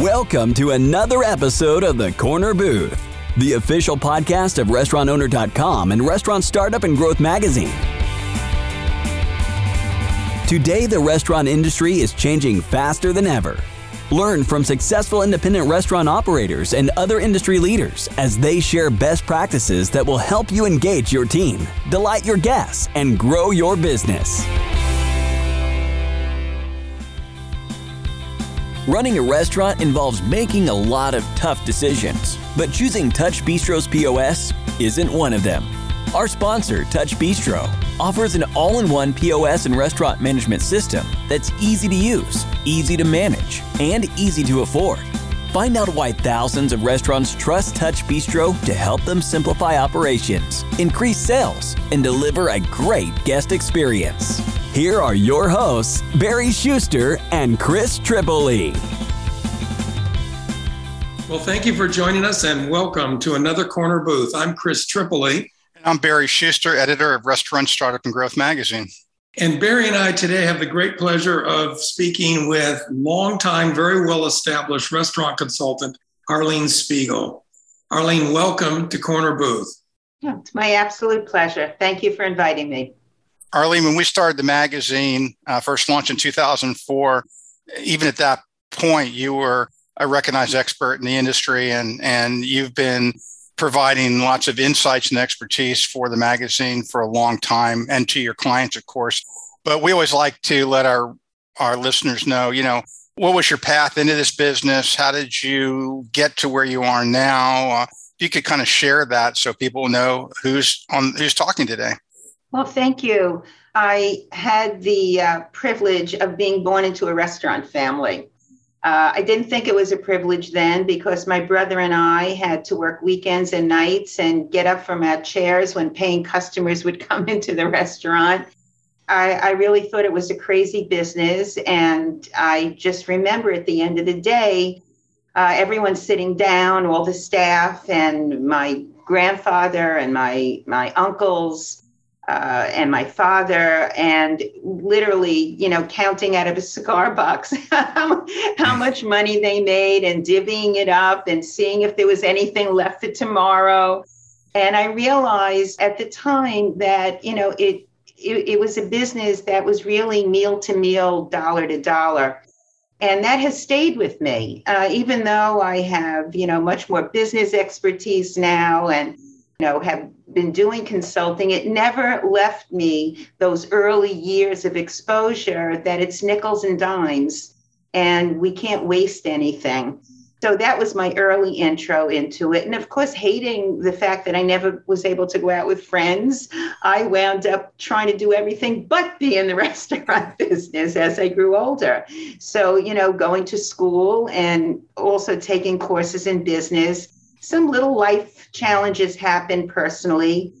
Welcome to another episode of The Corner Booth, the official podcast of RestaurantOwner.com and Restaurant Startup and Growth Magazine. Today, the restaurant industry is changing faster than ever. Learn from successful independent restaurant operators and other industry leaders as they share best practices that will help you engage your team, delight your guests, and grow your business. Running a restaurant involves making a lot of tough decisions, but choosing Touch Bistro's POS isn't one of them. Our sponsor, Touch Bistro, offers an all in one POS and restaurant management system that's easy to use, easy to manage, and easy to afford. Find out why thousands of restaurants trust Touch Bistro to help them simplify operations, increase sales, and deliver a great guest experience. Here are your hosts, Barry Schuster and Chris Tripoli. Well, thank you for joining us and welcome to another corner booth. I'm Chris Tripoli. And I'm Barry Schuster, editor of Restaurant Startup and Growth Magazine. And Barry and I today have the great pleasure of speaking with longtime, very well established restaurant consultant, Arlene Spiegel. Arlene, welcome to Corner Booth. it's my absolute pleasure. Thank you for inviting me. Arlene, when we started the magazine, uh, first launched in 2004, even at that point, you were a recognized expert in the industry and, and you've been providing lots of insights and expertise for the magazine for a long time and to your clients, of course. But we always like to let our, our listeners know, you know, what was your path into this business? How did you get to where you are now? Uh, if you could kind of share that so people know who's on who's talking today. Well, thank you. I had the uh, privilege of being born into a restaurant family. Uh, I didn't think it was a privilege then because my brother and I had to work weekends and nights and get up from our chairs when paying customers would come into the restaurant. I, I really thought it was a crazy business. And I just remember at the end of the day, uh, everyone sitting down, all the staff, and my grandfather and my my uncles uh, and my father, and literally, you know, counting out of a cigar box how, how much money they made and divvying it up and seeing if there was anything left for tomorrow. And I realized at the time that, you know, it, it, it was a business that was really meal to meal, dollar to dollar. And that has stayed with me, uh, even though I have, you know, much more business expertise now and, know, have been doing consulting, it never left me those early years of exposure that it's nickels and dimes and we can't waste anything. So that was my early intro into it. And of course, hating the fact that I never was able to go out with friends, I wound up trying to do everything but be in the restaurant business as I grew older. So, you know, going to school and also taking courses in business some little life challenges happened personally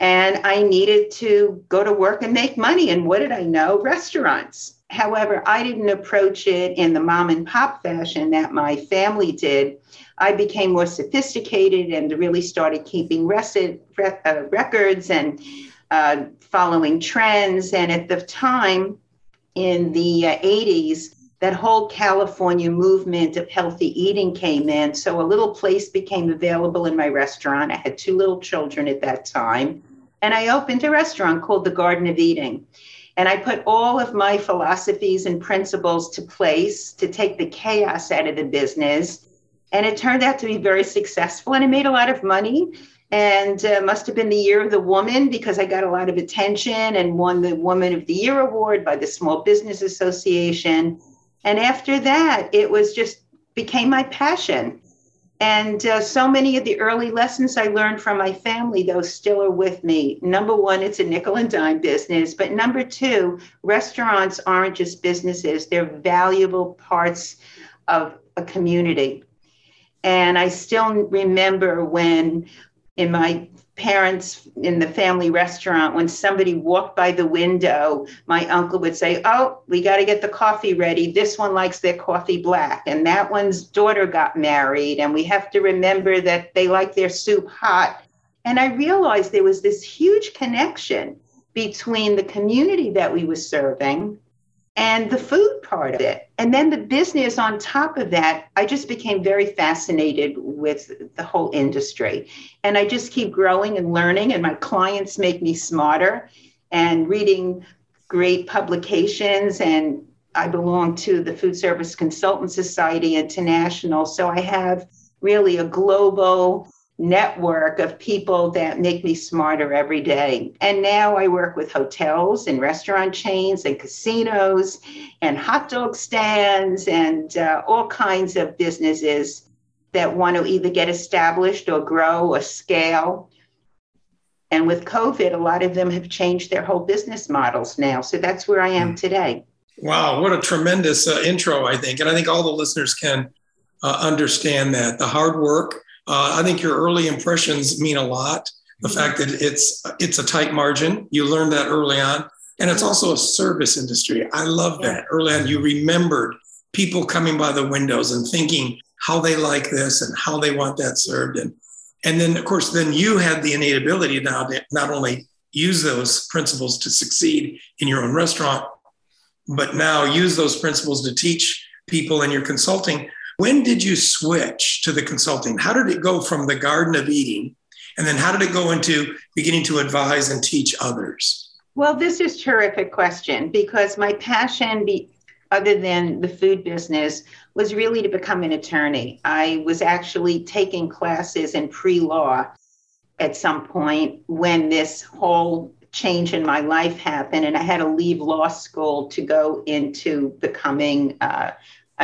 and I needed to go to work and make money. And what did I know? Restaurants. However, I didn't approach it in the mom and pop fashion that my family did. I became more sophisticated and really started keeping uh, records and uh, following trends. And at the time, in the uh, 80s, that whole California movement of healthy eating came in. So a little place became available in my restaurant. I had two little children at that time. And I opened a restaurant called the Garden of Eating. And I put all of my philosophies and principles to place to take the chaos out of the business. And it turned out to be very successful. And I made a lot of money and uh, must have been the year of the woman because I got a lot of attention and won the Woman of the Year award by the Small Business Association. And after that, it was just became my passion. And uh, so many of the early lessons I learned from my family, though, still are with me. Number one, it's a nickel and dime business. But number two, restaurants aren't just businesses, they're valuable parts of a community. And I still remember when in my parents in the family restaurant, when somebody walked by the window, my uncle would say, Oh, we got to get the coffee ready. This one likes their coffee black. And that one's daughter got married. And we have to remember that they like their soup hot. And I realized there was this huge connection between the community that we were serving and the food part of it. And then the business on top of that, I just became very fascinated with the whole industry. And I just keep growing and learning, and my clients make me smarter and reading great publications. And I belong to the Food Service Consultant Society International. So I have really a global network of people that make me smarter every day. And now I work with hotels and restaurant chains and casinos and hot dog stands and uh, all kinds of businesses that want to either get established or grow or scale. And with COVID, a lot of them have changed their whole business models now. So that's where I am hmm. today. Wow, what a tremendous uh, intro, I think. And I think all the listeners can uh, understand that the hard work, uh, I think your early impressions mean a lot. The mm-hmm. fact that it's it's a tight margin, you learned that early on, and it's also a service industry. I love that. Early on, you remembered people coming by the windows and thinking how they like this and how they want that served, and and then of course then you had the innate ability now to not only use those principles to succeed in your own restaurant, but now use those principles to teach people in your consulting when did you switch to the consulting? How did it go from the Garden of Eating? And then how did it go into beginning to advise and teach others? Well, this is terrific question because my passion, be, other than the food business, was really to become an attorney. I was actually taking classes in pre law at some point when this whole change in my life happened, and I had to leave law school to go into becoming uh,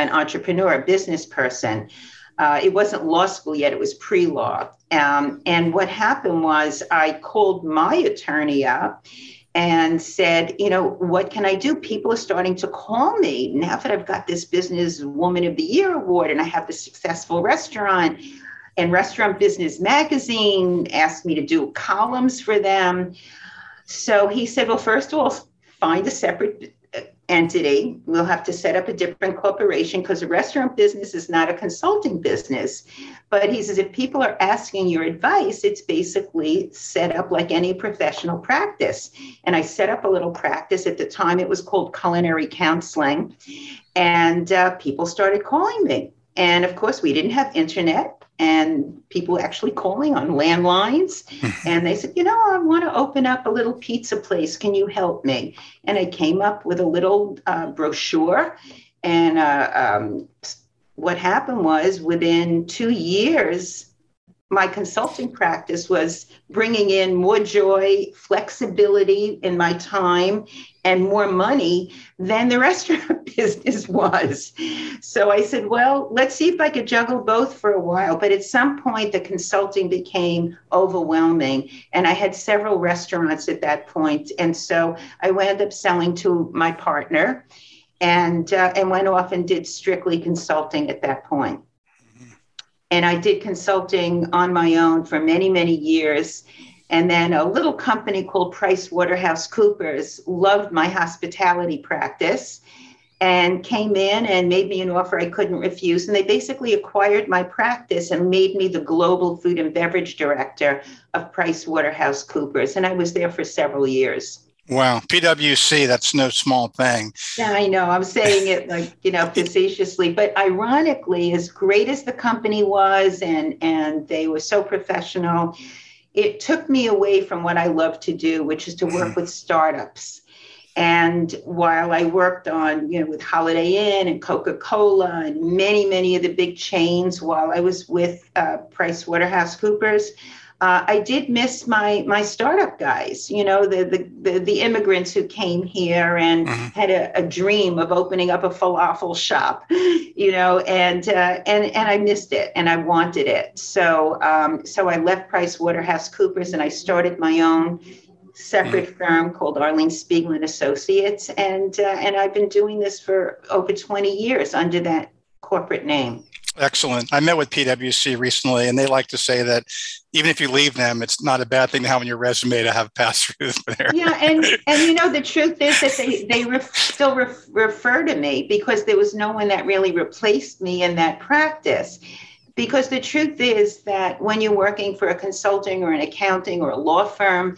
an entrepreneur, a business person. Uh, it wasn't law school yet, it was pre law. Um, and what happened was I called my attorney up and said, you know, what can I do? People are starting to call me now that I've got this Business Woman of the Year award and I have this successful restaurant. And Restaurant Business Magazine asked me to do columns for them. So he said, well, first of all, find a separate entity. We'll have to set up a different corporation because a restaurant business is not a consulting business. But he says if people are asking your advice, it's basically set up like any professional practice. And I set up a little practice. At the time, it was called culinary counseling. And uh, people started calling me. And of course, we didn't have internet and people actually calling on landlines. and they said, You know, I want to open up a little pizza place. Can you help me? And I came up with a little uh, brochure. And uh, um, what happened was within two years, my consulting practice was bringing in more joy, flexibility in my time, and more money than the restaurant business was. So I said, well, let's see if I could juggle both for a while. But at some point, the consulting became overwhelming. And I had several restaurants at that point. And so I wound up selling to my partner and, uh, and went off and did strictly consulting at that point. And I did consulting on my own for many, many years. And then a little company called Price Waterhouse Coopers loved my hospitality practice and came in and made me an offer I couldn't refuse. And they basically acquired my practice and made me the global food and beverage director of Price Waterhouse Coopers. And I was there for several years. Wow, PwC, that's no small thing. Yeah, I know. I'm saying it like, you know, facetiously, but ironically, as great as the company was and and they were so professional, it took me away from what I love to do, which is to work with startups. And while I worked on, you know, with Holiday Inn and Coca-Cola and many, many of the big chains while I was with uh, Price Waterhouse Coopers, uh, I did miss my my startup guys, you know, the the the, the immigrants who came here and mm-hmm. had a, a, dream of opening up a falafel shop, you know, and uh, and and I missed it and I wanted it. So um, so I left Price Waterhouse Coopers and I started my own separate mm-hmm. firm called Arlene Spiegel and Associates, and uh, and I've been doing this for over 20 years under that corporate name. Excellent. I met with PwC recently, and they like to say that even if you leave them, it's not a bad thing to have on your resume to have passed through there. Yeah, and and you know the truth is that they they ref, still ref, refer to me because there was no one that really replaced me in that practice. Because the truth is that when you're working for a consulting or an accounting or a law firm,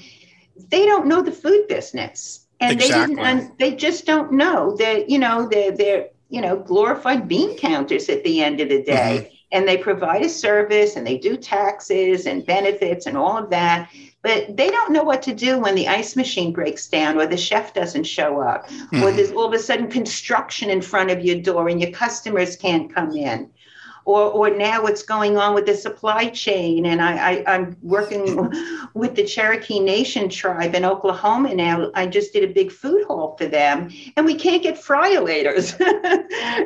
they don't know the food business and exactly. they didn't. They just don't know that you know they're they're you know glorified bean counters at the end of the day. Mm-hmm. And they provide a service and they do taxes and benefits and all of that but they don't know what to do when the ice machine breaks down or the chef doesn't show up mm-hmm. or there's all of a sudden construction in front of your door and your customers can't come in or, or now what's going on with the supply chain. And I, I, am working with the Cherokee Nation tribe in Oklahoma now. I just did a big food hall for them, and we can't get friolators.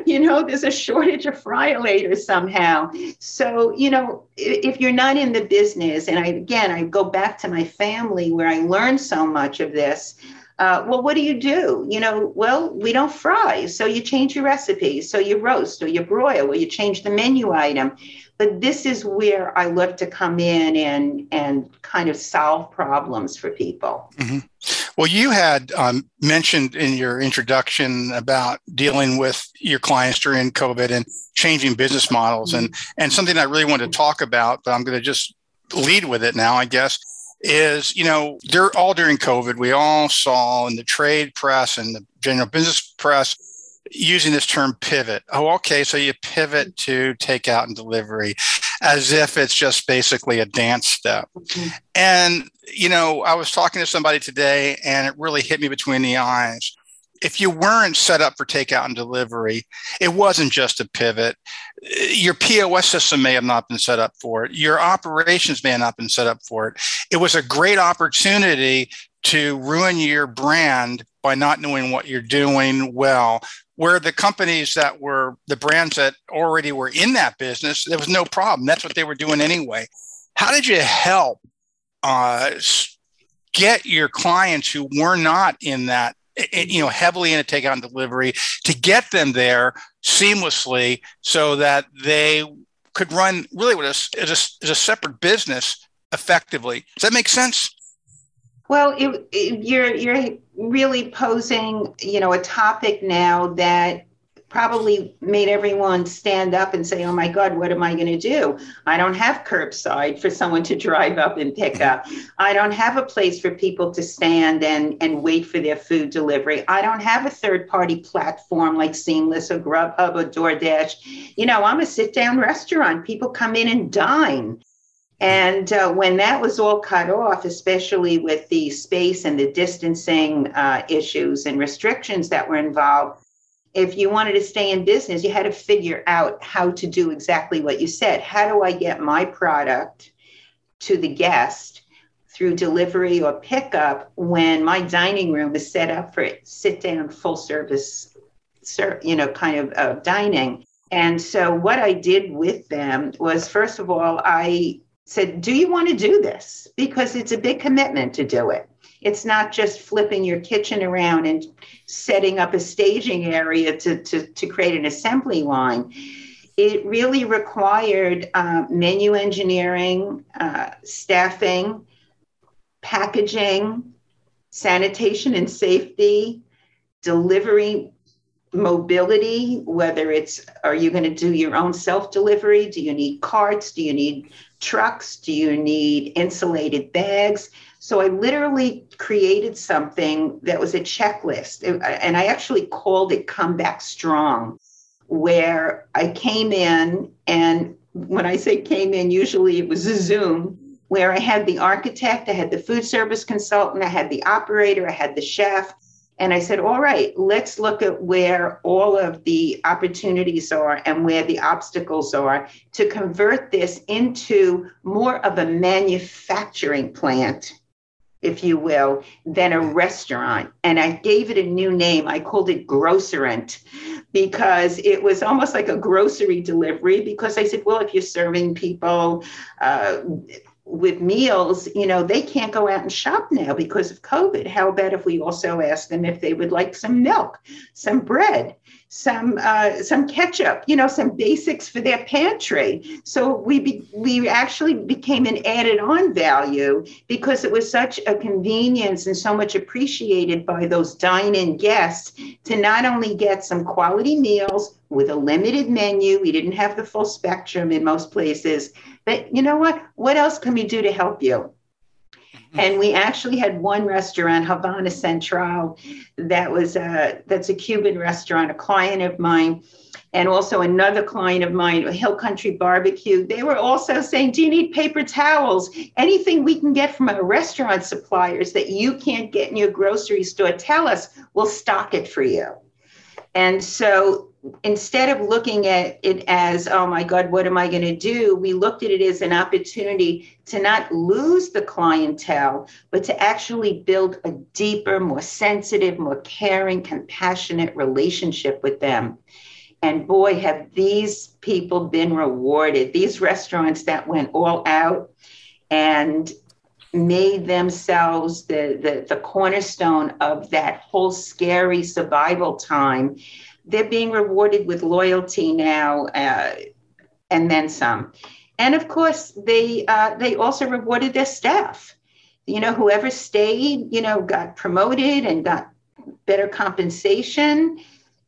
you know, there's a shortage of friolators somehow. So, you know, if you're not in the business, and I, again, I go back to my family where I learned so much of this. Uh, well, what do you do? You know, well, we don't fry. So you change your recipe. So you roast or you broil or you change the menu item. But this is where I love to come in and, and kind of solve problems for people. Mm-hmm. Well, you had um, mentioned in your introduction about dealing with your clients during COVID and changing business models, mm-hmm. and and something I really wanted to talk about, but I'm going to just lead with it now, I guess is, you know, they're all during COVID, we all saw in the trade press and the general business press using this term pivot. Oh, okay. So you pivot to takeout and delivery as if it's just basically a dance step. Mm-hmm. And, you know, I was talking to somebody today and it really hit me between the eyes if you weren't set up for takeout and delivery, it wasn't just a pivot. Your POS system may have not been set up for it. Your operations may have not been set up for it. It was a great opportunity to ruin your brand by not knowing what you're doing well. Where the companies that were the brands that already were in that business, there was no problem. That's what they were doing anyway. How did you help uh, get your clients who were not in that you know heavily in a takeout and delivery to get them there seamlessly so that they could run really with us as a, a separate business effectively. Does that make sense? Well it, it, you're you're really posing you know a topic now that probably made everyone stand up and say, oh my God, what am I going to do? I don't have curbside for someone to drive up and pick up. I don't have a place for people to stand and, and wait for their food delivery. I don't have a third party platform like Seamless or Grubhub or DoorDash. You know, I'm a sit down restaurant. People come in and dine. And uh, when that was all cut off, especially with the space and the distancing uh, issues and restrictions that were involved, if you wanted to stay in business, you had to figure out how to do exactly what you said. How do I get my product to the guest through delivery or pickup when my dining room is set up for sit down, full service, you know, kind of uh, dining? And so, what I did with them was, first of all, I said, Do you want to do this? Because it's a big commitment to do it. It's not just flipping your kitchen around and setting up a staging area to, to, to create an assembly line. It really required uh, menu engineering, uh, staffing, packaging, sanitation and safety, delivery mobility, whether it's are you going to do your own self delivery? Do you need carts? Do you need trucks? Do you need insulated bags? So I literally created something that was a checklist. And I actually called it Come Back Strong, where I came in. And when I say came in, usually it was a Zoom where I had the architect, I had the food service consultant, I had the operator, I had the chef. And I said, all right, let's look at where all of the opportunities are and where the obstacles are to convert this into more of a manufacturing plant if you will, than a restaurant. And I gave it a new name. I called it Grocerant because it was almost like a grocery delivery. Because I said, well, if you're serving people uh, with meals, you know, they can't go out and shop now because of COVID. How about if we also ask them if they would like some milk, some bread? Some uh, some ketchup, you know, some basics for their pantry. So we be, we actually became an added on value because it was such a convenience and so much appreciated by those dine-in guests to not only get some quality meals with a limited menu. We didn't have the full spectrum in most places, but you know what? What else can we do to help you? And we actually had one restaurant, Havana Central, that was a, that's a Cuban restaurant, a client of mine and also another client of mine, Hill Country Barbecue, they were also saying, Do you need paper towels? Anything we can get from our restaurant suppliers that you can't get in your grocery store, tell us, we'll stock it for you. And so instead of looking at it as, oh my God, what am I going to do? We looked at it as an opportunity to not lose the clientele, but to actually build a deeper, more sensitive, more caring, compassionate relationship with them. And boy, have these people been rewarded. These restaurants that went all out and made themselves the, the, the cornerstone of that whole scary survival time, they're being rewarded with loyalty now uh, and then some. And of course, they uh, they also rewarded their staff. You know, whoever stayed, you know, got promoted and got better compensation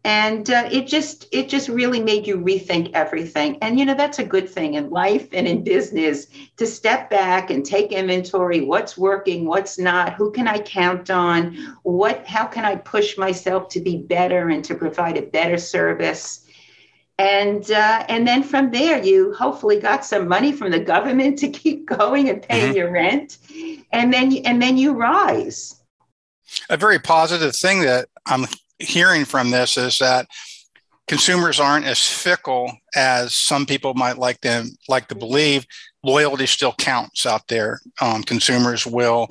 and uh, it just it just really made you rethink everything. And you know that's a good thing in life and in business to step back and take inventory what's working what's not who can i count on what how can i push myself to be better and to provide a better service? And uh, and then from there you hopefully got some money from the government to keep going and paying mm-hmm. your rent. And then and then you rise. A very positive thing that i'm hearing from this is that consumers aren't as fickle as some people might like them like to believe. Loyalty still counts out there. Um, consumers will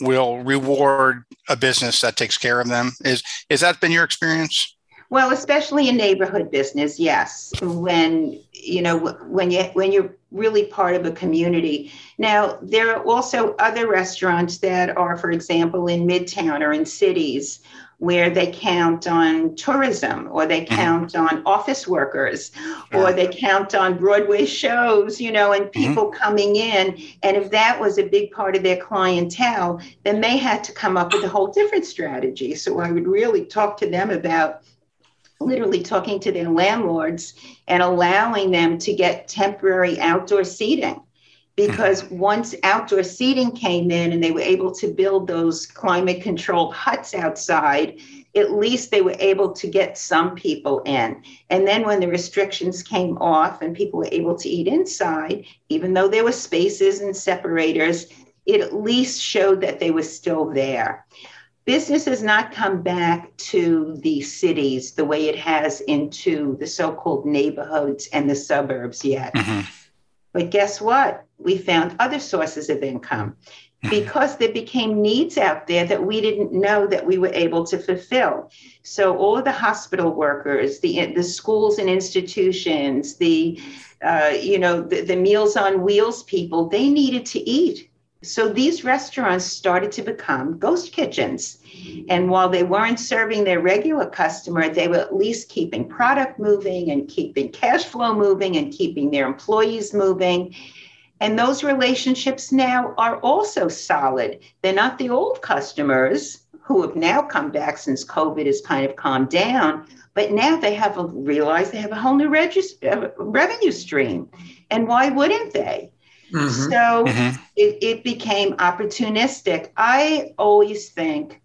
will reward a business that takes care of them. Is is that been your experience? Well, especially in neighborhood business, yes. When you know when you when you're really part of a community. Now, there are also other restaurants that are, for example, in Midtown or in cities where they count on tourism or they mm-hmm. count mm-hmm. on office workers or they count on Broadway shows, you know, and mm-hmm. people mm-hmm. coming in. And if that was a big part of their clientele, then they had to come up with a whole different strategy. So I would really talk to them about literally talking to their landlords and allowing them to get temporary outdoor seating because mm-hmm. once outdoor seating came in and they were able to build those climate controlled huts outside, at least they were able to get some people in. And then when the restrictions came off and people were able to eat inside, even though there were spaces and separators, it at least showed that they were still there. Business has not come back to the cities the way it has into the so called neighborhoods and the suburbs yet. Mm-hmm. But guess what? We found other sources of income because there became needs out there that we didn't know that we were able to fulfill. So all of the hospital workers, the the schools and institutions, the uh, you know the, the Meals on Wheels people, they needed to eat. So these restaurants started to become ghost kitchens. And while they weren't serving their regular customer, they were at least keeping product moving and keeping cash flow moving and keeping their employees moving. And those relationships now are also solid. They're not the old customers who have now come back since COVID has kind of calmed down, but now they have a, realized they have a whole new register, uh, revenue stream. And why wouldn't they? Mm-hmm. So mm-hmm. It, it became opportunistic. I always think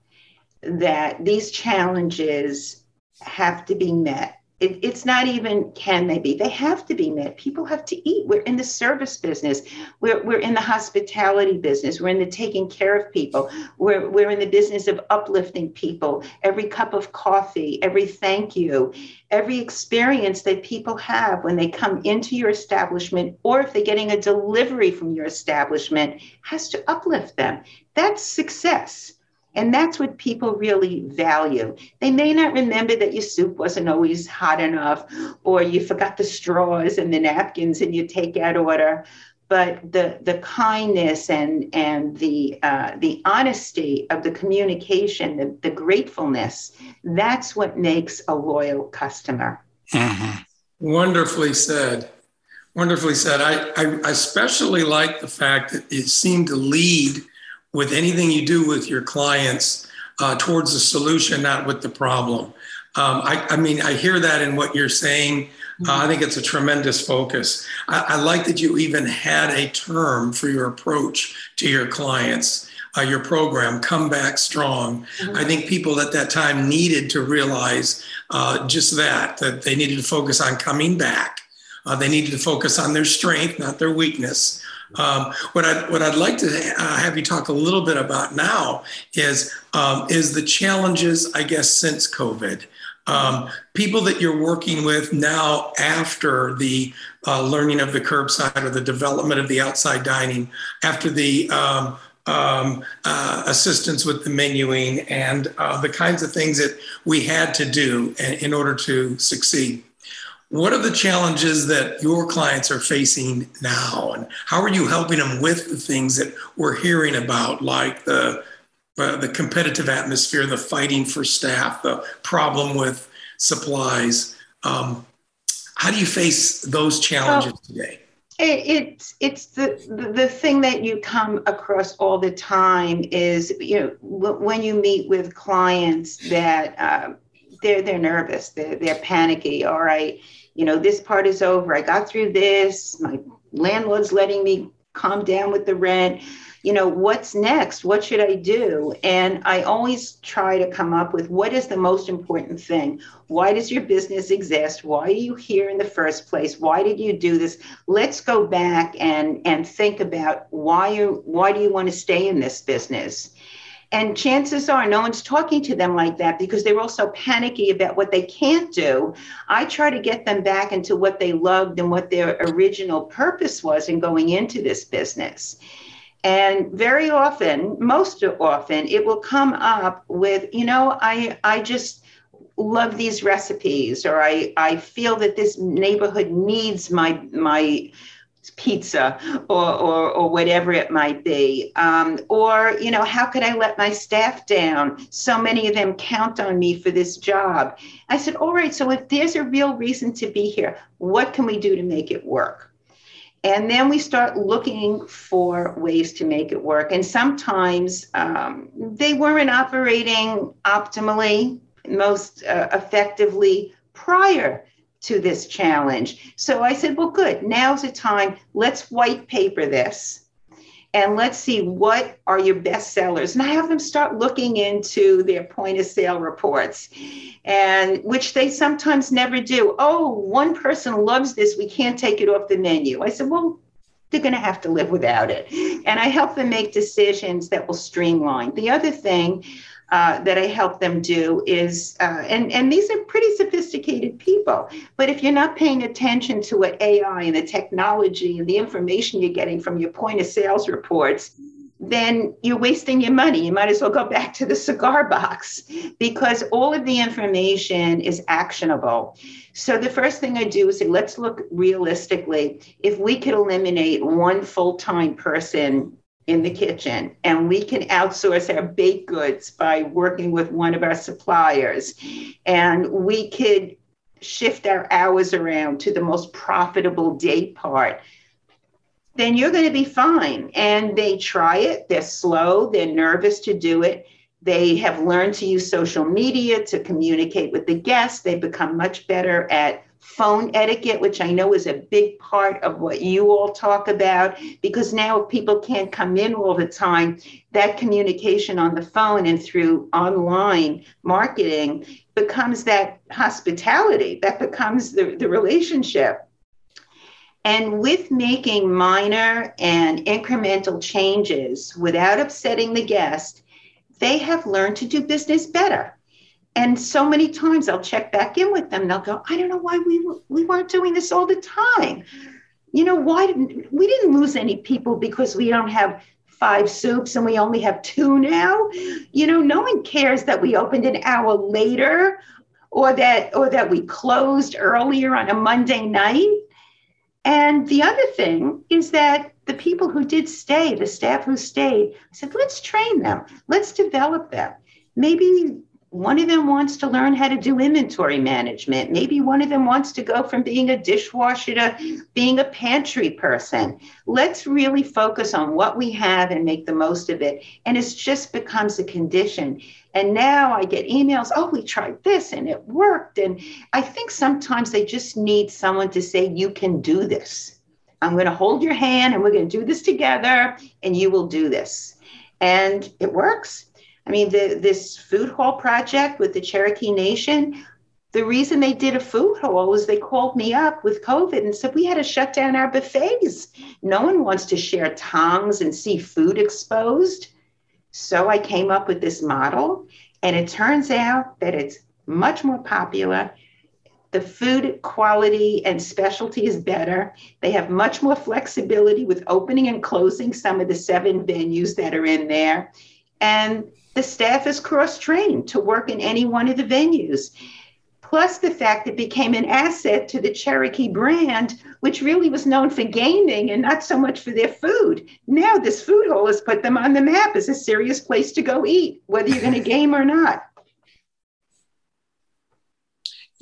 that these challenges have to be met. It, it's not even can they be, they have to be met. People have to eat. We're in the service business, we're, we're in the hospitality business, we're in the taking care of people, we're, we're in the business of uplifting people. Every cup of coffee, every thank you, every experience that people have when they come into your establishment, or if they're getting a delivery from your establishment, has to uplift them. That's success. And that's what people really value. They may not remember that your soup wasn't always hot enough, or you forgot the straws and the napkins in your takeout order, but the the kindness and and the uh, the honesty of the communication, the, the gratefulness, that's what makes a loyal customer. Mm-hmm. Wonderfully said. Wonderfully said. I, I especially like the fact that it seemed to lead with anything you do with your clients uh, towards the solution, not with the problem. Um, I, I, mean, I hear that in what you're saying. Uh, I think it's a tremendous focus. I, I, like that you even had a term for your approach to your clients, uh, your program, Come Back Strong. Mm-hmm. I think people at that time needed to realize uh, just that, that they needed to focus on coming back. Uh, they needed to focus on their strength, not their weakness. Um, what I what I'd like to uh, have you talk a little bit about now is um, is the challenges, I guess, since COVID. Um, people that you're working with now after the uh, learning of the curbside or the development of the outside dining, after the um, um, uh, assistance with the menuing and uh, the kinds of things that we had to do in, in order to succeed. What are the challenges that your clients are facing now, and how are you helping them with the things that we're hearing about, like the uh, the competitive atmosphere, the fighting for staff, the problem with supplies? Um, how do you face those challenges well, today? It, it's it's the, the thing that you come across all the time is you know when you meet with clients that uh, they're they're nervous, they're they're panicky. All right you know, this part is over. I got through this. My landlord's letting me calm down with the rent. You know, what's next? What should I do? And I always try to come up with what is the most important thing? Why does your business exist? Why are you here in the first place? Why did you do this? Let's go back and and think about why you why do you want to stay in this business? And chances are no one's talking to them like that because they're also panicky about what they can't do. I try to get them back into what they loved and what their original purpose was in going into this business. And very often, most often, it will come up with, you know, I I just love these recipes or I, I feel that this neighborhood needs my my pizza or, or, or whatever it might be. Um, or, you know, how could I let my staff down? So many of them count on me for this job. I said, all right, so if there's a real reason to be here, what can we do to make it work? And then we start looking for ways to make it work. And sometimes um, they weren't operating optimally, most uh, effectively prior to this challenge. So I said, well, good. Now's the time. Let's white paper this and let's see what are your best sellers. And I have them start looking into their point of sale reports, and which they sometimes never do. Oh, one person loves this. We can't take it off the menu. I said, well, they're going to have to live without it. And I help them make decisions that will streamline. The other thing uh, that I help them do is, uh, and, and these are pretty sophisticated people, but if you're not paying attention to what AI and the technology and the information you're getting from your point of sales reports, then you're wasting your money. You might as well go back to the cigar box because all of the information is actionable. So the first thing I do is say, let's look realistically. If we could eliminate one full time person in the kitchen. And we can outsource our baked goods by working with one of our suppliers. And we could shift our hours around to the most profitable day part. Then you're going to be fine. And they try it. They're slow. They're nervous to do it. They have learned to use social media to communicate with the guests. They become much better at phone etiquette, which I know is a big part of what you all talk about, because now people can't come in all the time, that communication on the phone and through online marketing becomes that hospitality, that becomes the, the relationship. And with making minor and incremental changes without upsetting the guest, they have learned to do business better and so many times I'll check back in with them. They'll go, I don't know why we we weren't doing this all the time. You know, why didn't we didn't lose any people because we don't have five soups and we only have two now? You know, no one cares that we opened an hour later or that or that we closed earlier on a Monday night. And the other thing is that the people who did stay, the staff who stayed, I said, let's train them, let's develop them. Maybe one of them wants to learn how to do inventory management. Maybe one of them wants to go from being a dishwasher to being a pantry person. Let's really focus on what we have and make the most of it. And it just becomes a condition. And now I get emails, oh, we tried this and it worked. And I think sometimes they just need someone to say, you can do this. I'm going to hold your hand and we're going to do this together and you will do this. And it works I mean, the, this food hall project with the Cherokee Nation, the reason they did a food hall was they called me up with COVID and said, We had to shut down our buffets. No one wants to share tongs and see food exposed. So I came up with this model, and it turns out that it's much more popular. The food quality and specialty is better. They have much more flexibility with opening and closing some of the seven venues that are in there. And the staff is cross trained to work in any one of the venues. Plus, the fact it became an asset to the Cherokee brand, which really was known for gaming and not so much for their food. Now, this food hall has put them on the map as a serious place to go eat, whether you're going to game or not.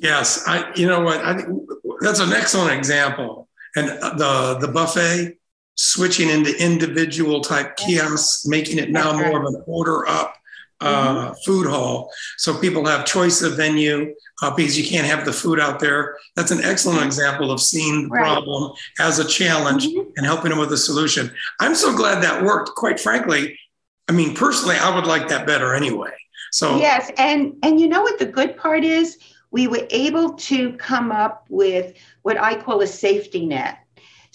Yes, I. You know what? I think that's an excellent example. And uh, the the buffet switching into individual type kiosks, making it now more of an order up uh, mm-hmm. food hall. So people have choice of venue uh, because you can't have the food out there. That's an excellent example of seeing the right. problem as a challenge mm-hmm. and helping them with a solution. I'm so glad that worked. Quite frankly, I mean, personally, I would like that better anyway. So yes, and and you know what the good part is, we were able to come up with what I call a safety net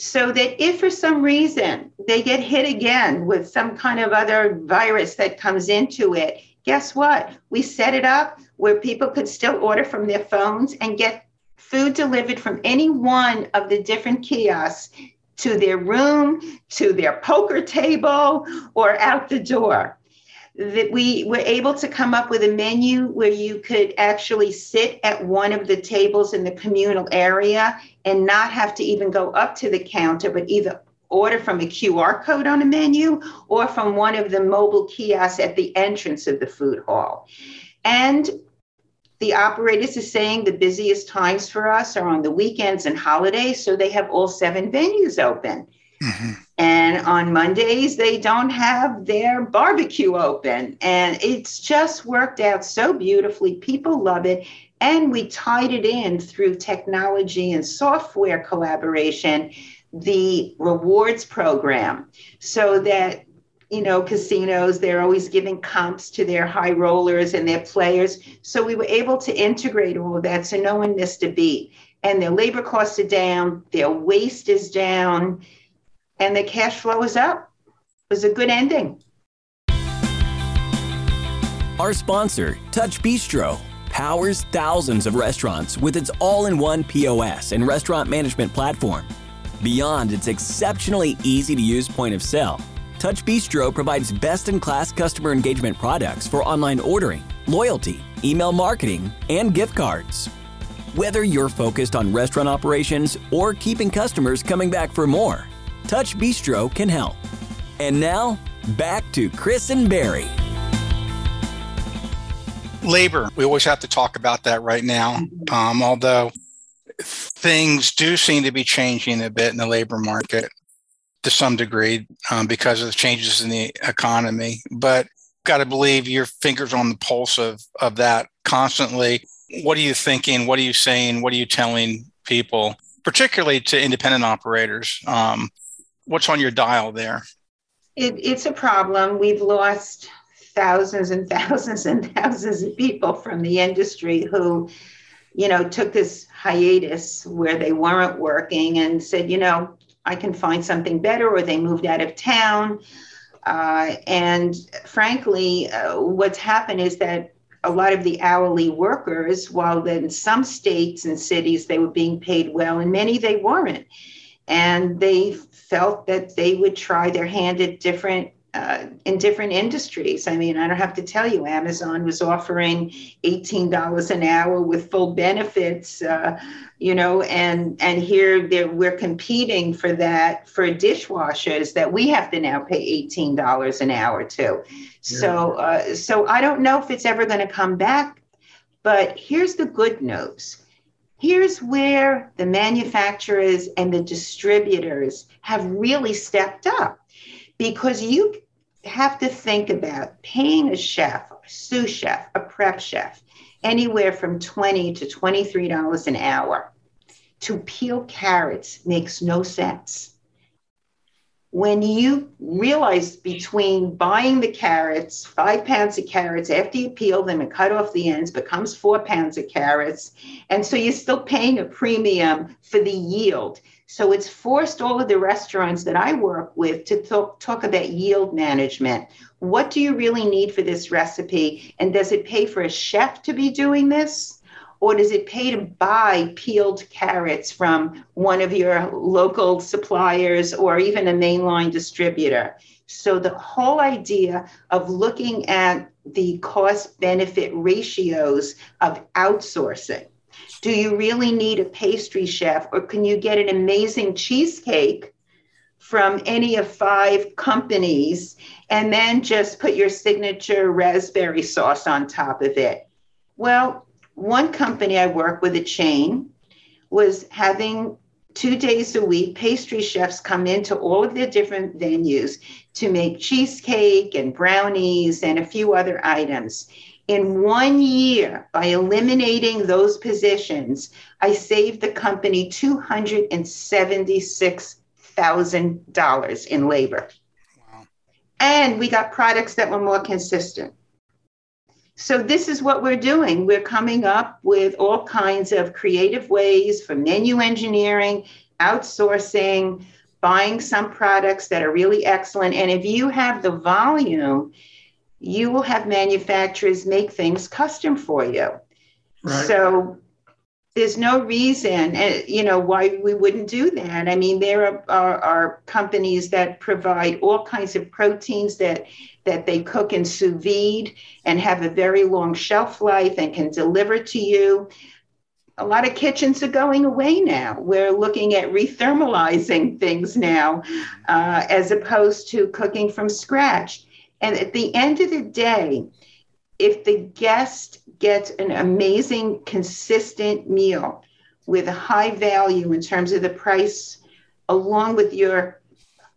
so that if for some reason they get hit again with some kind of other virus that comes into it, guess what? We set it up where people could still order from their phones and get food delivered from any one of the different kiosks to their room, to their poker table, or out the door that we were able to come up with a menu where you could actually sit at one of the tables in the communal area and not have to even go up to the counter, but either order from a QR code on a menu or from one of the mobile kiosks at the entrance of the food hall. And the operators are saying the busiest times for us are on the weekends and holidays, so they have all seven venues open. Mm-hmm. And on Mondays, they don't have their barbecue open. And it's just worked out so beautifully. People love it. And we tied it in through technology and software collaboration, the rewards program, so that you know, casinos, they're always giving comps to their high rollers and their players. So we were able to integrate all of that so no one missed a beat. And their labor costs are down, their waste is down, and the cash flow is up. It was a good ending. Our sponsor, Touch Bistro, powers thousands of restaurants with its all in one POS and restaurant management platform. Beyond its exceptionally easy to use point of sale, Touch Bistro provides best in class customer engagement products for online ordering, loyalty, email marketing, and gift cards. Whether you're focused on restaurant operations or keeping customers coming back for more, Touch Bistro can help. And now, back to Chris and Barry. Labor, we always have to talk about that right now. Um, although things do seem to be changing a bit in the labor market to some degree um, because of the changes in the economy. But got to believe your fingers on the pulse of, of that constantly. What are you thinking? What are you saying? What are you telling people, particularly to independent operators? Um, what's on your dial there? It, it's a problem. We've lost thousands and thousands and thousands of people from the industry who, you know, took this hiatus where they weren't working and said, you know, I can find something better, or they moved out of town. Uh, and frankly, uh, what's happened is that a lot of the hourly workers, while in some states and cities they were being paid well, in many they weren't. And they felt that they would try their hand at different uh, in different industries. I mean, I don't have to tell you, Amazon was offering $18 an hour with full benefits, uh, you know, and and here we're competing for that for dishwashers that we have to now pay $18 an hour to. Yeah. So, uh, so I don't know if it's ever going to come back, but here's the good news. Here's where the manufacturers and the distributors have really stepped up because you have to think about paying a chef, a sous chef, a prep chef, anywhere from 20 to $23 an hour to peel carrots makes no sense. When you realize between buying the carrots, five pounds of carrots, after you peel them and cut off the ends, becomes four pounds of carrots. And so you're still paying a premium for the yield. So it's forced all of the restaurants that I work with to talk, talk about yield management. What do you really need for this recipe? And does it pay for a chef to be doing this? Or does it pay to buy peeled carrots from one of your local suppliers or even a mainline distributor? So, the whole idea of looking at the cost benefit ratios of outsourcing do you really need a pastry chef, or can you get an amazing cheesecake from any of five companies and then just put your signature raspberry sauce on top of it? Well, one company I work with, a chain, was having two days a week pastry chefs come into all of their different venues to make cheesecake and brownies and a few other items. In one year, by eliminating those positions, I saved the company $276,000 in labor. Wow. And we got products that were more consistent. So, this is what we're doing. We're coming up with all kinds of creative ways for menu engineering, outsourcing, buying some products that are really excellent. And if you have the volume, you will have manufacturers make things custom for you. Right. So there's no reason, eh, you know, why we wouldn't do that. I mean, there are, are, are, companies that provide all kinds of proteins that that they cook in sous vide and have a very long shelf life and can deliver to you. A lot of kitchens are going away now. We're looking at rethermalizing things now, uh, as opposed to cooking from scratch. And at the end of the day, if the guest gets an amazing, consistent meal with a high value in terms of the price, along with your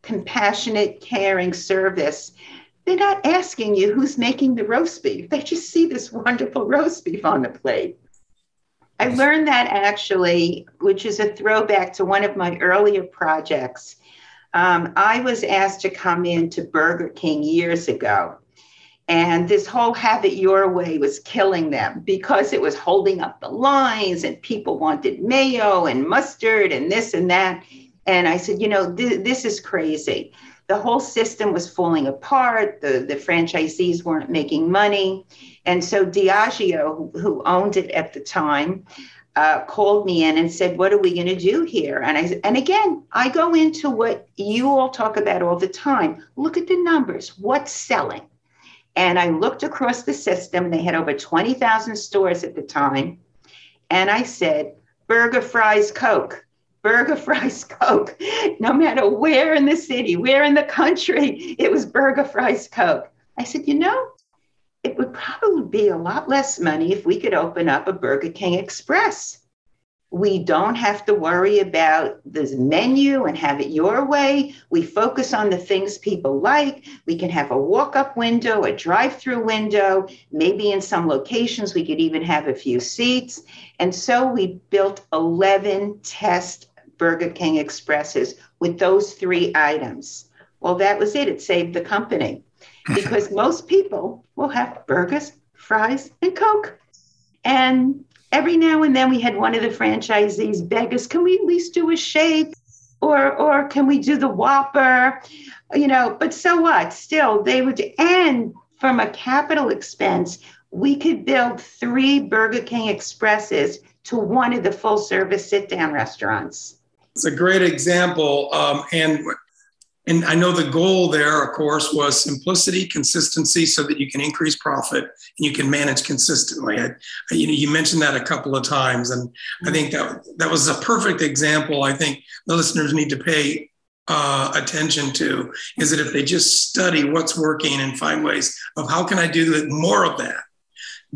compassionate, caring service, they're not asking you who's making the roast beef. They just see this wonderful roast beef on the plate. I learned that actually, which is a throwback to one of my earlier projects um, I was asked to come into Burger King years ago. And this whole have it your way was killing them because it was holding up the lines and people wanted mayo and mustard and this and that. And I said, you know, th- this is crazy. The whole system was falling apart. The, the franchisees weren't making money. And so Diageo, who, who owned it at the time, uh, called me in and said, "What are we going to do here?" And I and again, I go into what you all talk about all the time. Look at the numbers. What's selling? And I looked across the system. They had over twenty thousand stores at the time, and I said, "Burger, fries, Coke." Burger, fries, Coke. No matter where in the city, where in the country, it was burger, fries, Coke. I said, you know, it would probably be a lot less money if we could open up a Burger King Express. We don't have to worry about this menu and have it your way. We focus on the things people like. We can have a walk up window, a drive through window. Maybe in some locations, we could even have a few seats. And so we built 11 test Burger King Expresses with those three items. Well, that was it. It saved the company because most people will have burgers, fries, and Coke. And every now and then we had one of the franchisees beg us, can we at least do a shake? Or, or can we do the Whopper? You know, but so what? Still, they would, and from a capital expense, we could build three Burger King Expresses to one of the full service sit down restaurants. It's a great example. Um, and and I know the goal there, of course, was simplicity, consistency, so that you can increase profit and you can manage consistently. I, you know, you mentioned that a couple of times, and I think that that was a perfect example. I think the listeners need to pay uh, attention to is that if they just study what's working and find ways of how can I do more of that,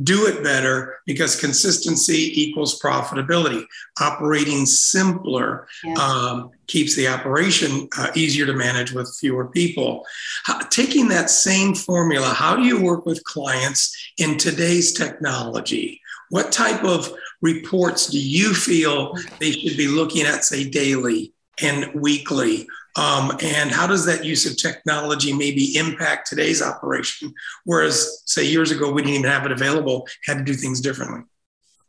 do it better because consistency equals profitability. Operating simpler yeah. um, keeps the operation uh, easier to manage with fewer people. How, taking that same formula, how do you work with clients in today's technology? What type of reports do you feel they should be looking at, say, daily and weekly? Um, and how does that use of technology maybe impact today's operation? Whereas, say, years ago, we didn't even have it available, had to do things differently.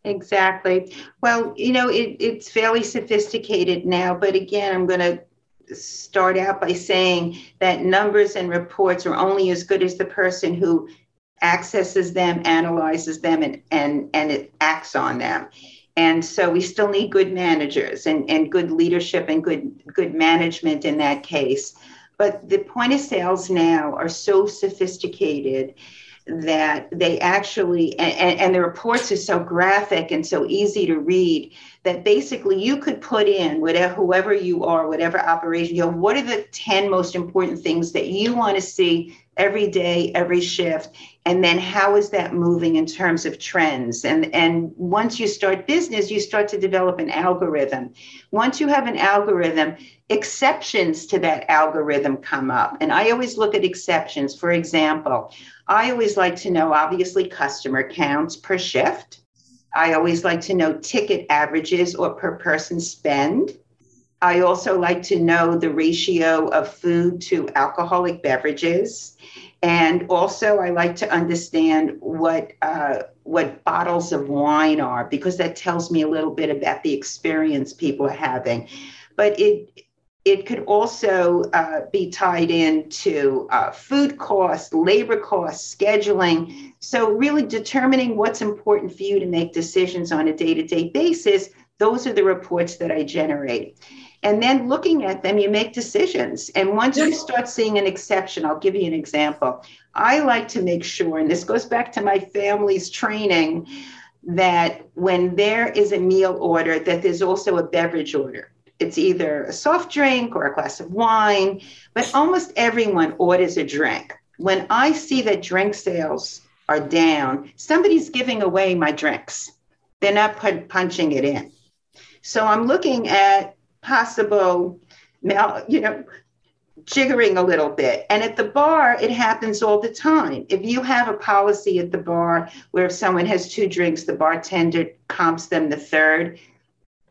Exactly. Well, you know, it, it's fairly sophisticated now, but again, I'm going to start out by saying that numbers and reports are only as good as the person who accesses them, analyzes them, and, and, and it acts on them. And so we still need good managers and, and good leadership and good good management in that case. But the point of sales now are so sophisticated that they actually and, and, the reports are so graphic and so easy to read that basically you could put in whatever whoever you are whatever operation you know what are the 10 most important things that you want to see every day every shift and then how is that moving in terms of trends? And and once you start business you start to develop an algorithm. Once you have an algorithm exceptions to that algorithm come up. And i always look at exceptions. For example i always like to know obviously customer counts per shift. I always like to know ticket averages or per person spend. I also like to know the ratio of food to alcoholic beverages. And also, I like to understand what uh, what bottles of wine are because that tells me a little bit about the experience people are having. But it it could also uh, be tied into uh, food costs, labor costs, scheduling. So, really determining what's important for you to make decisions on a day to day basis. Those are the reports that I generate. And then looking at them, you make decisions. And once you start seeing an exception, I'll give you an example. I like to make sure, and this goes back to my family's training, that when there is a meal order, that there's also a beverage order. It's either a soft drink or a glass of wine, but almost everyone orders a drink. When I see that drink sales are down, somebody's giving away my drinks. They're not punching it in. So I'm looking at possible, you know, jiggering a little bit. And at the bar, it happens all the time. If you have a policy at the bar where if someone has two drinks, the bartender comps them the third,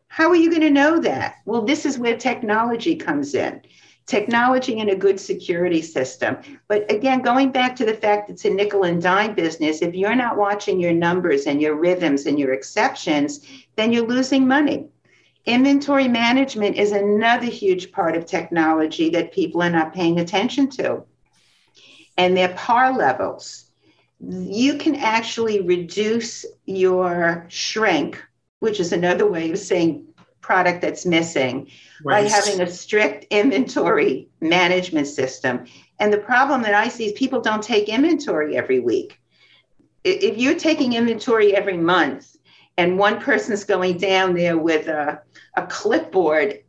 how are you going to know that? Well, this is where technology comes in. Technology and a good security system. But again, going back to the fact it's a nickel and dime business, if you're not watching your numbers and your rhythms and your exceptions, then you're losing money. Inventory management is another huge part of technology that people are not paying attention to. And their par levels. You can actually reduce your shrink, which is another way of saying product that's missing, right. by having a strict inventory management system. And the problem that I see is people don't take inventory every week. If you're taking inventory every month, and one person's going down there with a, a clipboard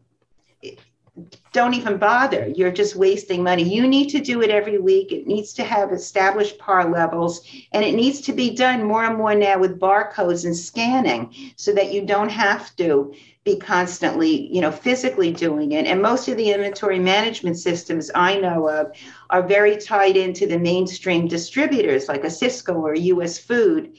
don't even bother. You're just wasting money. You need to do it every week. It needs to have established par levels, and it needs to be done more and more now with barcodes and scanning so that you don't have to be constantly, you know, physically doing it. And most of the inventory management systems I know of are very tied into the mainstream distributors like a Sysco or US Food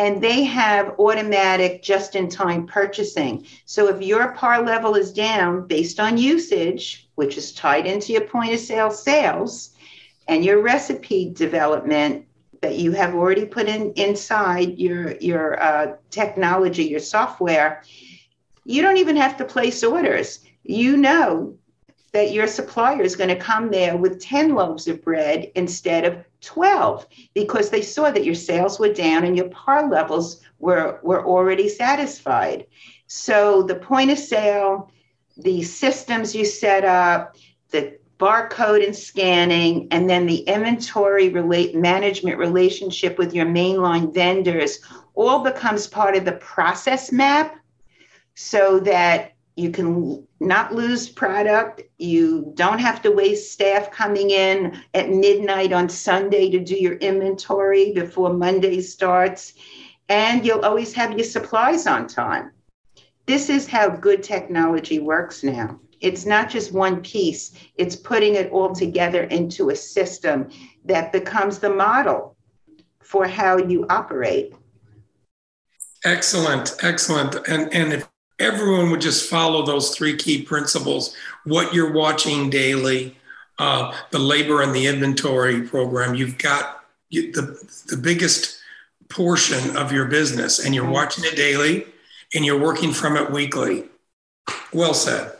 and they have automatic just in time purchasing. So if your par level is down based on usage, which is tied into your point of sale sales and your recipe development that you have already put in inside your your uh, technology, your software, you don't even have to place orders. You know that your supplier is going to come there with 10 loaves of bread instead of 12 because they saw that your sales were down and your par levels were, were already satisfied. So the point of sale, the systems you set up, the barcode and scanning, and then the inventory relate management relationship with your mainline vendors all becomes part of the process map so that you can not lose product. You don't have to waste staff coming in at midnight on Sunday to do your inventory before Monday starts. And you'll always have your supplies on time. This is how good technology works now. It's not just one piece, it's putting it all together into a system that becomes the model for how you operate. Excellent, excellent. And, and if everyone would just follow those three key principles what you're watching daily, uh, the labor and the inventory program, you've got the, the biggest portion of your business, and you're watching it daily and you're working from it weekly. Well said.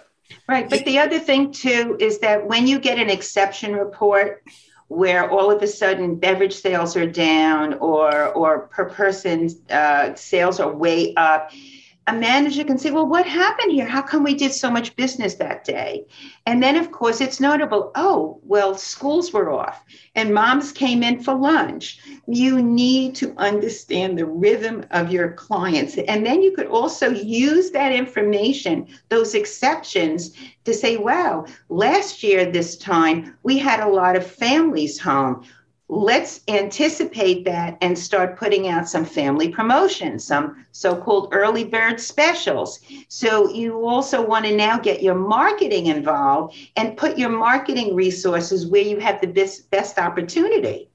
Right. But the other thing, too, is that when you get an exception report where all of a sudden beverage sales are down or, or per person uh, sales are way up, a manager can say, well, what happened here? How come we did so much business that day? And then, of course, it's notable. Oh, well, schools were off and moms came in for lunch. You need to understand the rhythm of your clients. And then you could also use that information, those exceptions, to say, wow, last year, this time, we had a lot of families home let's anticipate that and start putting out some family promotions, some so called early bird specials. So, you also want to now get your marketing involved and put your marketing resources where you have the best, best opportunity.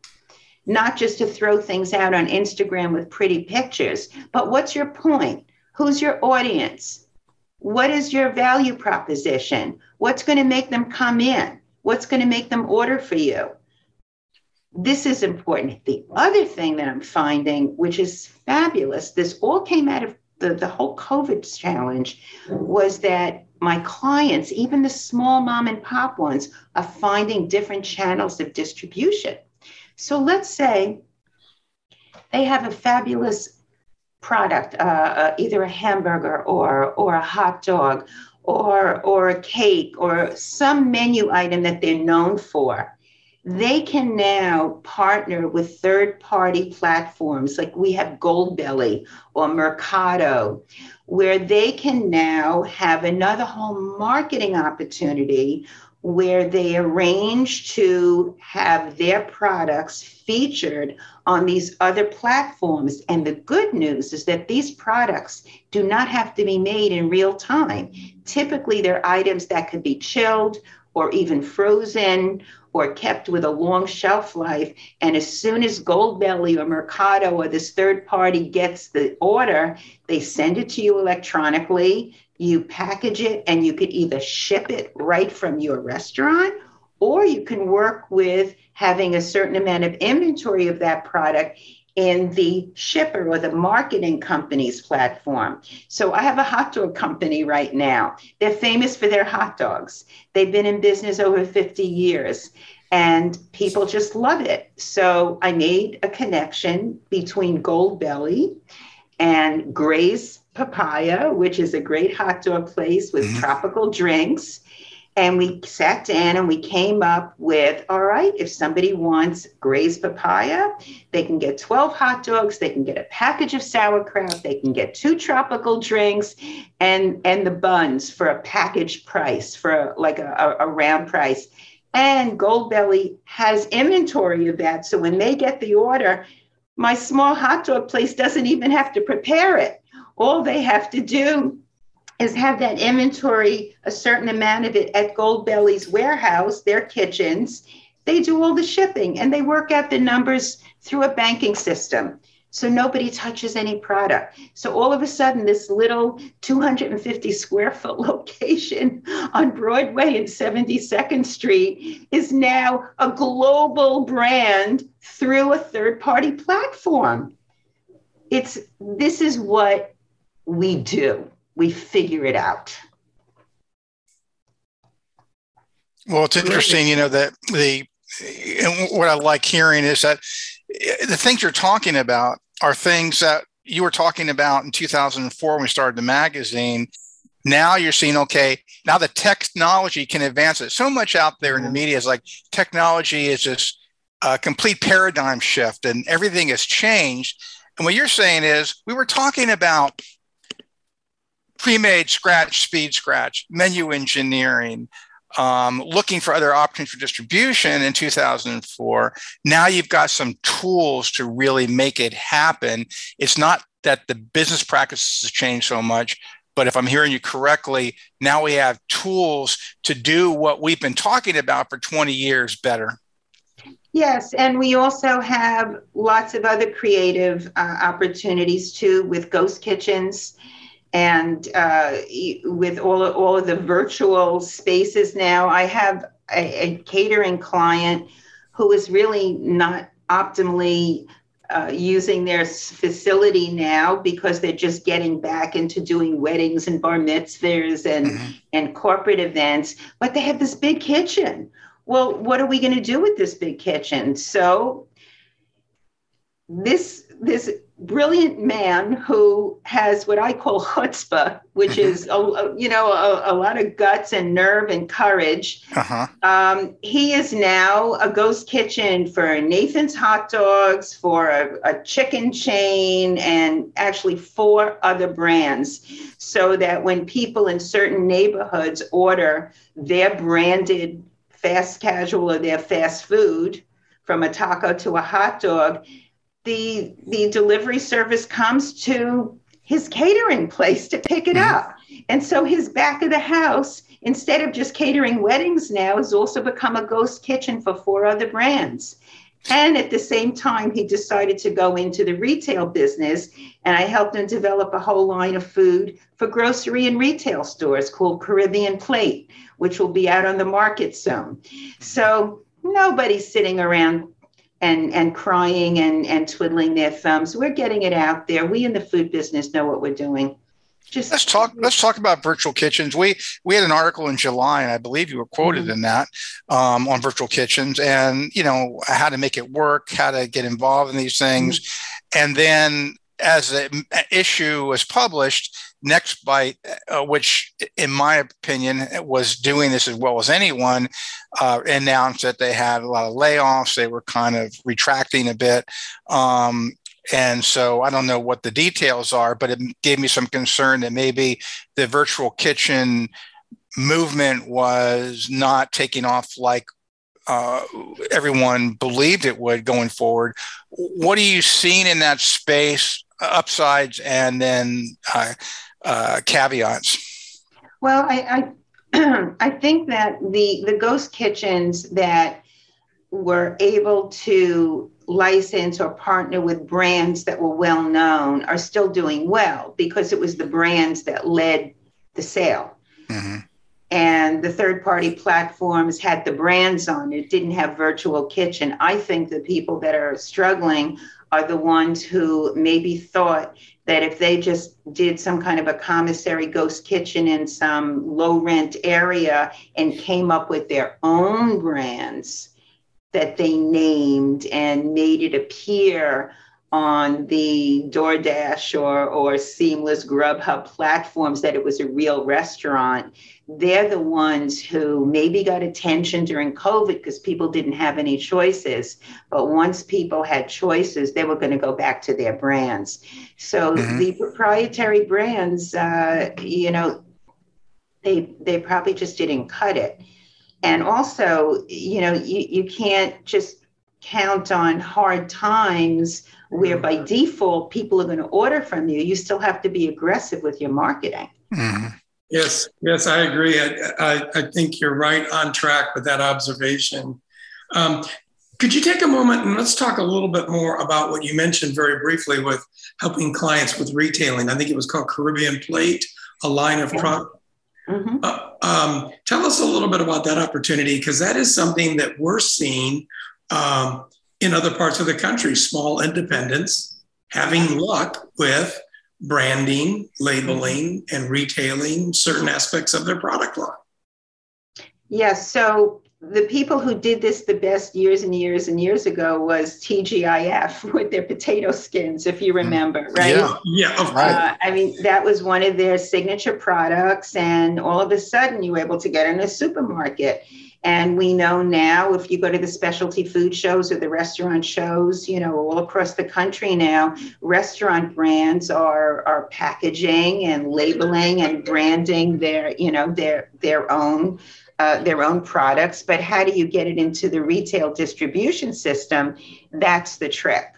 Not just to throw things out on Instagram with pretty pictures, but what's your point? Who's your audience? What is your value proposition? What's going to make them come in? What's going to make them order for you? This is important. The other thing that I'm finding, which is fabulous, this all came out of the, the whole COVID challenge, was that my clients, even the small mom and pop ones, are finding different channels of distribution. So let's say they have a fabulous product, uh, uh, either a hamburger or, or a hot dog or, or a cake or some menu item that they're known for they can now partner with third party platforms like we have Goldbelly or Mercato, where they can now have another home marketing opportunity where they arrange to have their products featured on these other platforms. And the good news is that these products do not have to be made in real time. Typically, they're items that could be chilled or even frozen or kept with a long shelf life. And as soon as Goldbelly or Mercato or this third party gets the order, they send it to you electronically. You package it and you could either ship it right from your restaurant or you can work with having a certain amount of inventory of that product in the shipper or the marketing company's platform. So I have a hot dog company right now. They're famous for their hot dogs. They've been in business over 50 years and people just love it. So I made a connection between Goldbelly and Gray's Papaya, which is a great hot dog place with mm-hmm. tropical drinks. And we sat down and we came up with all right, if somebody wants Gray's papaya, they can get 12 hot dogs, they can get a package of sauerkraut, they can get two tropical drinks and, and the buns for a package price, for like a, a, a round price. And Goldbelly has inventory of that. So when they get the order, my small hot dog place doesn't even have to prepare it. All they have to do is have that inventory, a certain amount of it at Goldbelly's warehouse, their kitchens. They do all the shipping and they work out the numbers through a banking system. So nobody touches any product. So all of a sudden, this little 250 square foot location on Broadway and 72nd Street is now a global brand through a third party platform. It's this is what we do we figure it out. Well, it's interesting, you know, that the and what I like hearing is that the things you're talking about are things that you were talking about in 2004 when we started the magazine Now you're seeing, okay, now the technology can advance it. So much out there in the media is like technology is just a complete paradigm shift and everything has changed. And what you're saying is we were talking about pre-made scratch, speed scratch, menu engineering, um, looking for other options for distribution in 2004. Now you've got some tools to really make it happen. It's not that the business practices have changed so much, but if I'm hearing you correctly, now we have tools to do what we've been talking about for 20 years better. Yes, and we also have lots of other creative uh, opportunities too with ghost kitchens and uh, with all of, all of the virtual spaces now. I have a, a catering client who is really not optimally uh, using their facility now because they're just getting back into doing weddings and bar mitzvahs and mm-hmm. and corporate events but they have this big kitchen well what are we going to do with this big kitchen so this this brilliant man who has what I call chutzpah, which is a, you know a, a, lot of guts and nerve and courage. Uh-huh. Um, he is now a ghost kitchen for Nathan's Hot Dogs, for a, a chicken chain, and actually four other brands, so that when people in certain neighborhoods order their branded fast casual or their fast food from a taco to a hot dog the the delivery service comes to his catering place to pick it mm-hmm. up. And so his back of the house, instead of just catering weddings now, has also become a ghost kitchen for four other brands. And at the same time, he decided to go into the retail business, and I helped him develop a whole line of food for grocery and retail stores called Caribbean Plate, which will be out on the market soon. So nobody's sitting around and and crying and and twiddling their thumbs. We're getting it out there. We in the food business know what we're doing. Just let's talk. Let's talk about virtual kitchens. We we had an article in July, and I believe you were quoted mm-hmm. in that um, on virtual kitchens, and you know how to make it work, how to get involved in these things, mm-hmm. and then as the issue was published, Nextbite, uh, which in my opinion was doing this as well as anyone, uh, announced that they had a lot of layoffs. They were kind of retracting a bit. Um, and so I don't know what the details are, but it gave me some concern that maybe the virtual kitchen movement was not taking off like uh, everyone believed it would going forward. What are you seeing in that space, upsides and then uh, uh, caveats? Well, I I, I think that the the ghost kitchens that were able to license or partner with brands that were well known are still doing well because it was the brands that led the sale. Mm-hmm. And the third party platforms had the brands on it, didn't have virtual kitchen. I think the people that are struggling are the ones who maybe thought that if they just did some kind of a commissary ghost kitchen in some low rent area and came up with their own brands that they named and made it appear on the DoorDash or, or Seamless Grubhub platforms that it was a real restaurant, they're the ones who maybe got attention during COVID because people didn't have any choices. But once people had choices, they were going to go back to their brands. So mm-hmm. the proprietary brands, uh, you know, they they probably just didn't cut it. And also, you know, you, you can't just count on hard times where by default people are going to order from you. You still have to be aggressive with your marketing. Mm-hmm. Yes, yes, I agree. I, I, I, think you're right on track with that observation. Um, could you take a moment and let's talk a little bit more about what you mentioned very briefly with helping clients with retailing? I think it was called Caribbean Plate, a line of products. Mm-hmm. Uh, um, tell us a little bit about that opportunity because that is something that we're seeing um, in other parts of the country, small independents having luck with branding, labeling, and retailing certain aspects of their product line. Yes. So the people who did this the best years and years and years ago was TGIF with their potato skins, if you mm. remember, right? Yeah, yeah, of course. Uh, I mean, that was one of their signature products, and all of a sudden, you were able to get in a supermarket. And we know now, if you go to the specialty food shows or the restaurant shows, you know, all across the country now, restaurant brands are are packaging and labeling and branding their, you know, their their own uh, their own products. But how do you get it into the retail distribution system? That's the trick.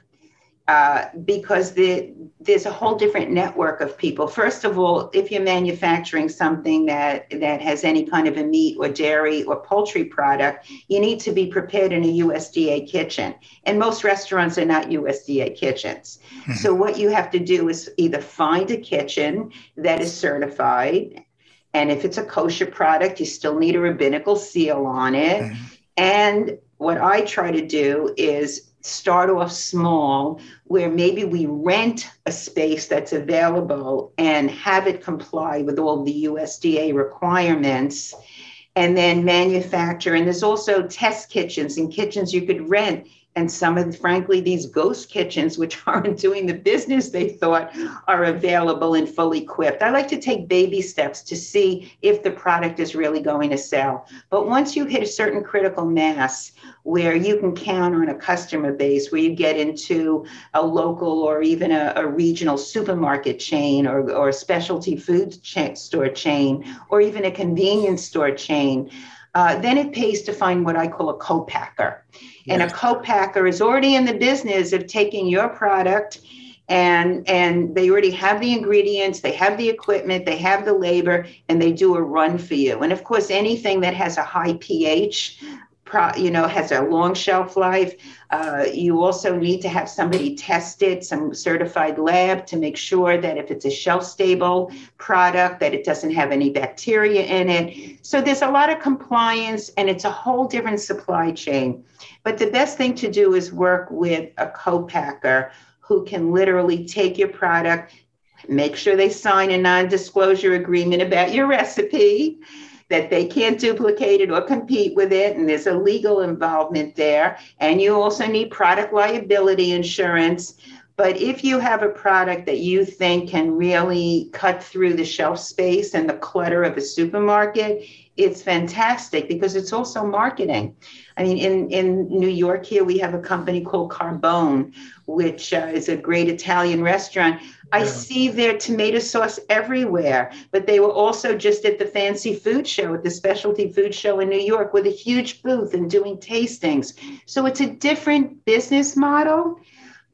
Uh, because the, there's a whole different network of people. First of all, if you're manufacturing something that, that has any kind of a meat or dairy or poultry product, you need to be prepared in a USDA kitchen. And most restaurants are not USDA kitchens. Mm-hmm. So, what you have to do is either find a kitchen that is certified. And if it's a kosher product, you still need a rabbinical seal on it. Mm-hmm. And what I try to do is start off small where maybe we rent a space that's available and have it comply with all the USDA requirements and then manufacture. And there's also test kitchens and kitchens you could rent and some of frankly these ghost kitchens which aren't doing the business they thought are available and fully equipped i like to take baby steps to see if the product is really going to sell but once you hit a certain critical mass where you can count on a customer base where you get into a local or even a, a regional supermarket chain or, or a specialty food cha- store chain or even a convenience store chain uh, then it pays to find what I call a co-packer. And a co-packer is already in the business of taking your product and and they already have the ingredients they have the equipment they have the labor and they do a run for you. And of course anything that has a high ph pro, you know has a long shelf life. Uh, you also need to have somebody test it some certified lab to make sure that if it's a shelf stable product that it doesn't have any bacteria in it. So there's a lot of compliance and it's a whole different supply chain. But the best thing to do is work with a co-packer who can literally take your product make sure they sign a non-disclosure agreement about your recipe that they can't duplicate it or compete with it, and there's a legal involvement there. And you also need product liability insurance. But if you have a product that you think can really cut through the shelf space and the clutter of a supermarket, it's fantastic because it's also marketing. I mean, in, in New York here, we have a company called Carbone, which uh, is a great Italian restaurant. I see their tomato sauce everywhere, but they were also just at the fancy food show, at the specialty food show in New York with a huge booth and doing tastings. So it's a different business model,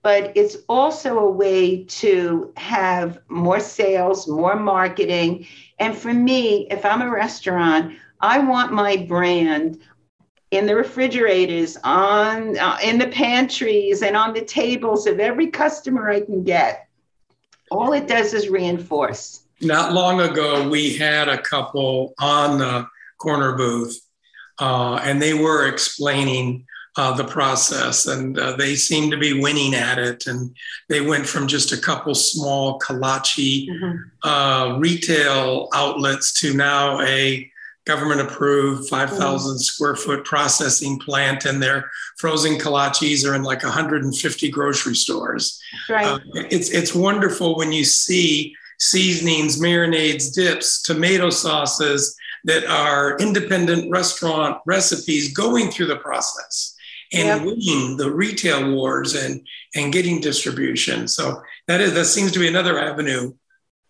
but it's also a way to have more sales, more marketing. And for me, if I'm a restaurant, I want my brand in the refrigerators, on uh, in the pantries, and on the tables of every customer I can get all it does is reinforce. Not long ago, we had a couple on the corner booth, uh, and they were explaining uh, the process, and uh, they seemed to be winning at it. And they went from just a couple small kolache mm-hmm. Uh, retail outlets to now a government approved 5,000 mm. square foot processing plant, and their frozen kolaches are in like 150 grocery stores. Right. Uh, it's, it's wonderful when you see seasonings, marinades, dips, tomato sauces that are independent restaurant recipes going through the process and yep. winning the retail wars and, and getting distribution. So that is that seems to be another avenue.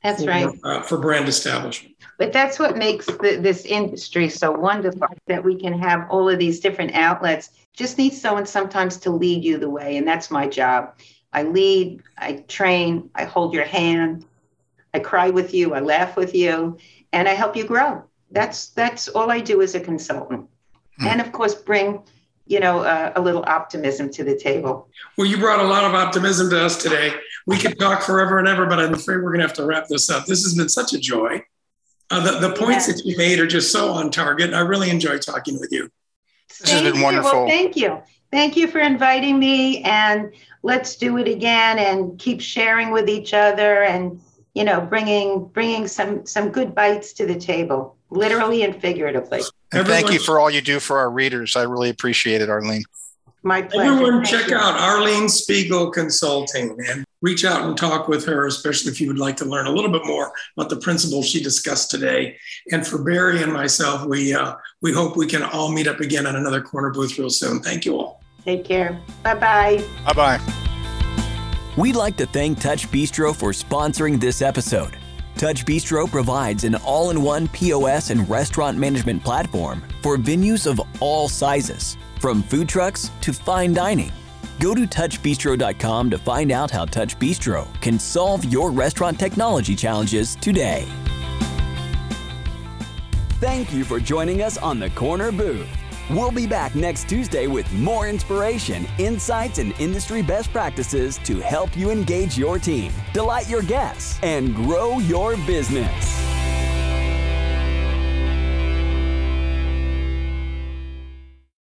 That's for, right. Uh, for brand establishment. But that's what makes the, this industry so wonderful that we can have all of these different outlets. Just need someone sometimes to lead you the way, and that's my job. I lead, I train, I hold your hand, I cry with you, I laugh with you, and I help you grow. That's that's all I do as a consultant, mm. and of course bring you know uh, a little optimism to the table. Well, you brought a lot of optimism to us today. We could talk forever and ever, but I'm afraid we're going to have to wrap this up. This has been such a joy. Uh, the, the points that you made are just so on target. I really enjoy talking with you. This thank has been wonderful. Well, thank you. Thank you for inviting me. And let's do it again and keep sharing with each other and you know bringing bringing some some good bites to the table literally and figuratively thank you for all you do for our readers. I really appreciate it, Arlene. My pleasure. Everyone, Thank check you. out Arlene Spiegel Consulting and reach out and talk with her, especially if you would like to learn a little bit more about the principles she discussed today. And for Barry and myself, we uh, we hope we can all meet up again on another corner booth real soon. Thank you all. Take care. Bye bye. Bye bye. We'd like to thank Touch Bistro for sponsoring this episode. Touch Bistro provides an all in one POS and restaurant management platform for venues of all sizes, from food trucks to fine dining. Go to touchbistro.com to find out how Touch Bistro can solve your restaurant technology challenges today. Thank you for joining us on the Corner Booth. We'll be back next Tuesday with more inspiration, insights, and industry best practices to help you engage your team, delight your guests, and grow your business.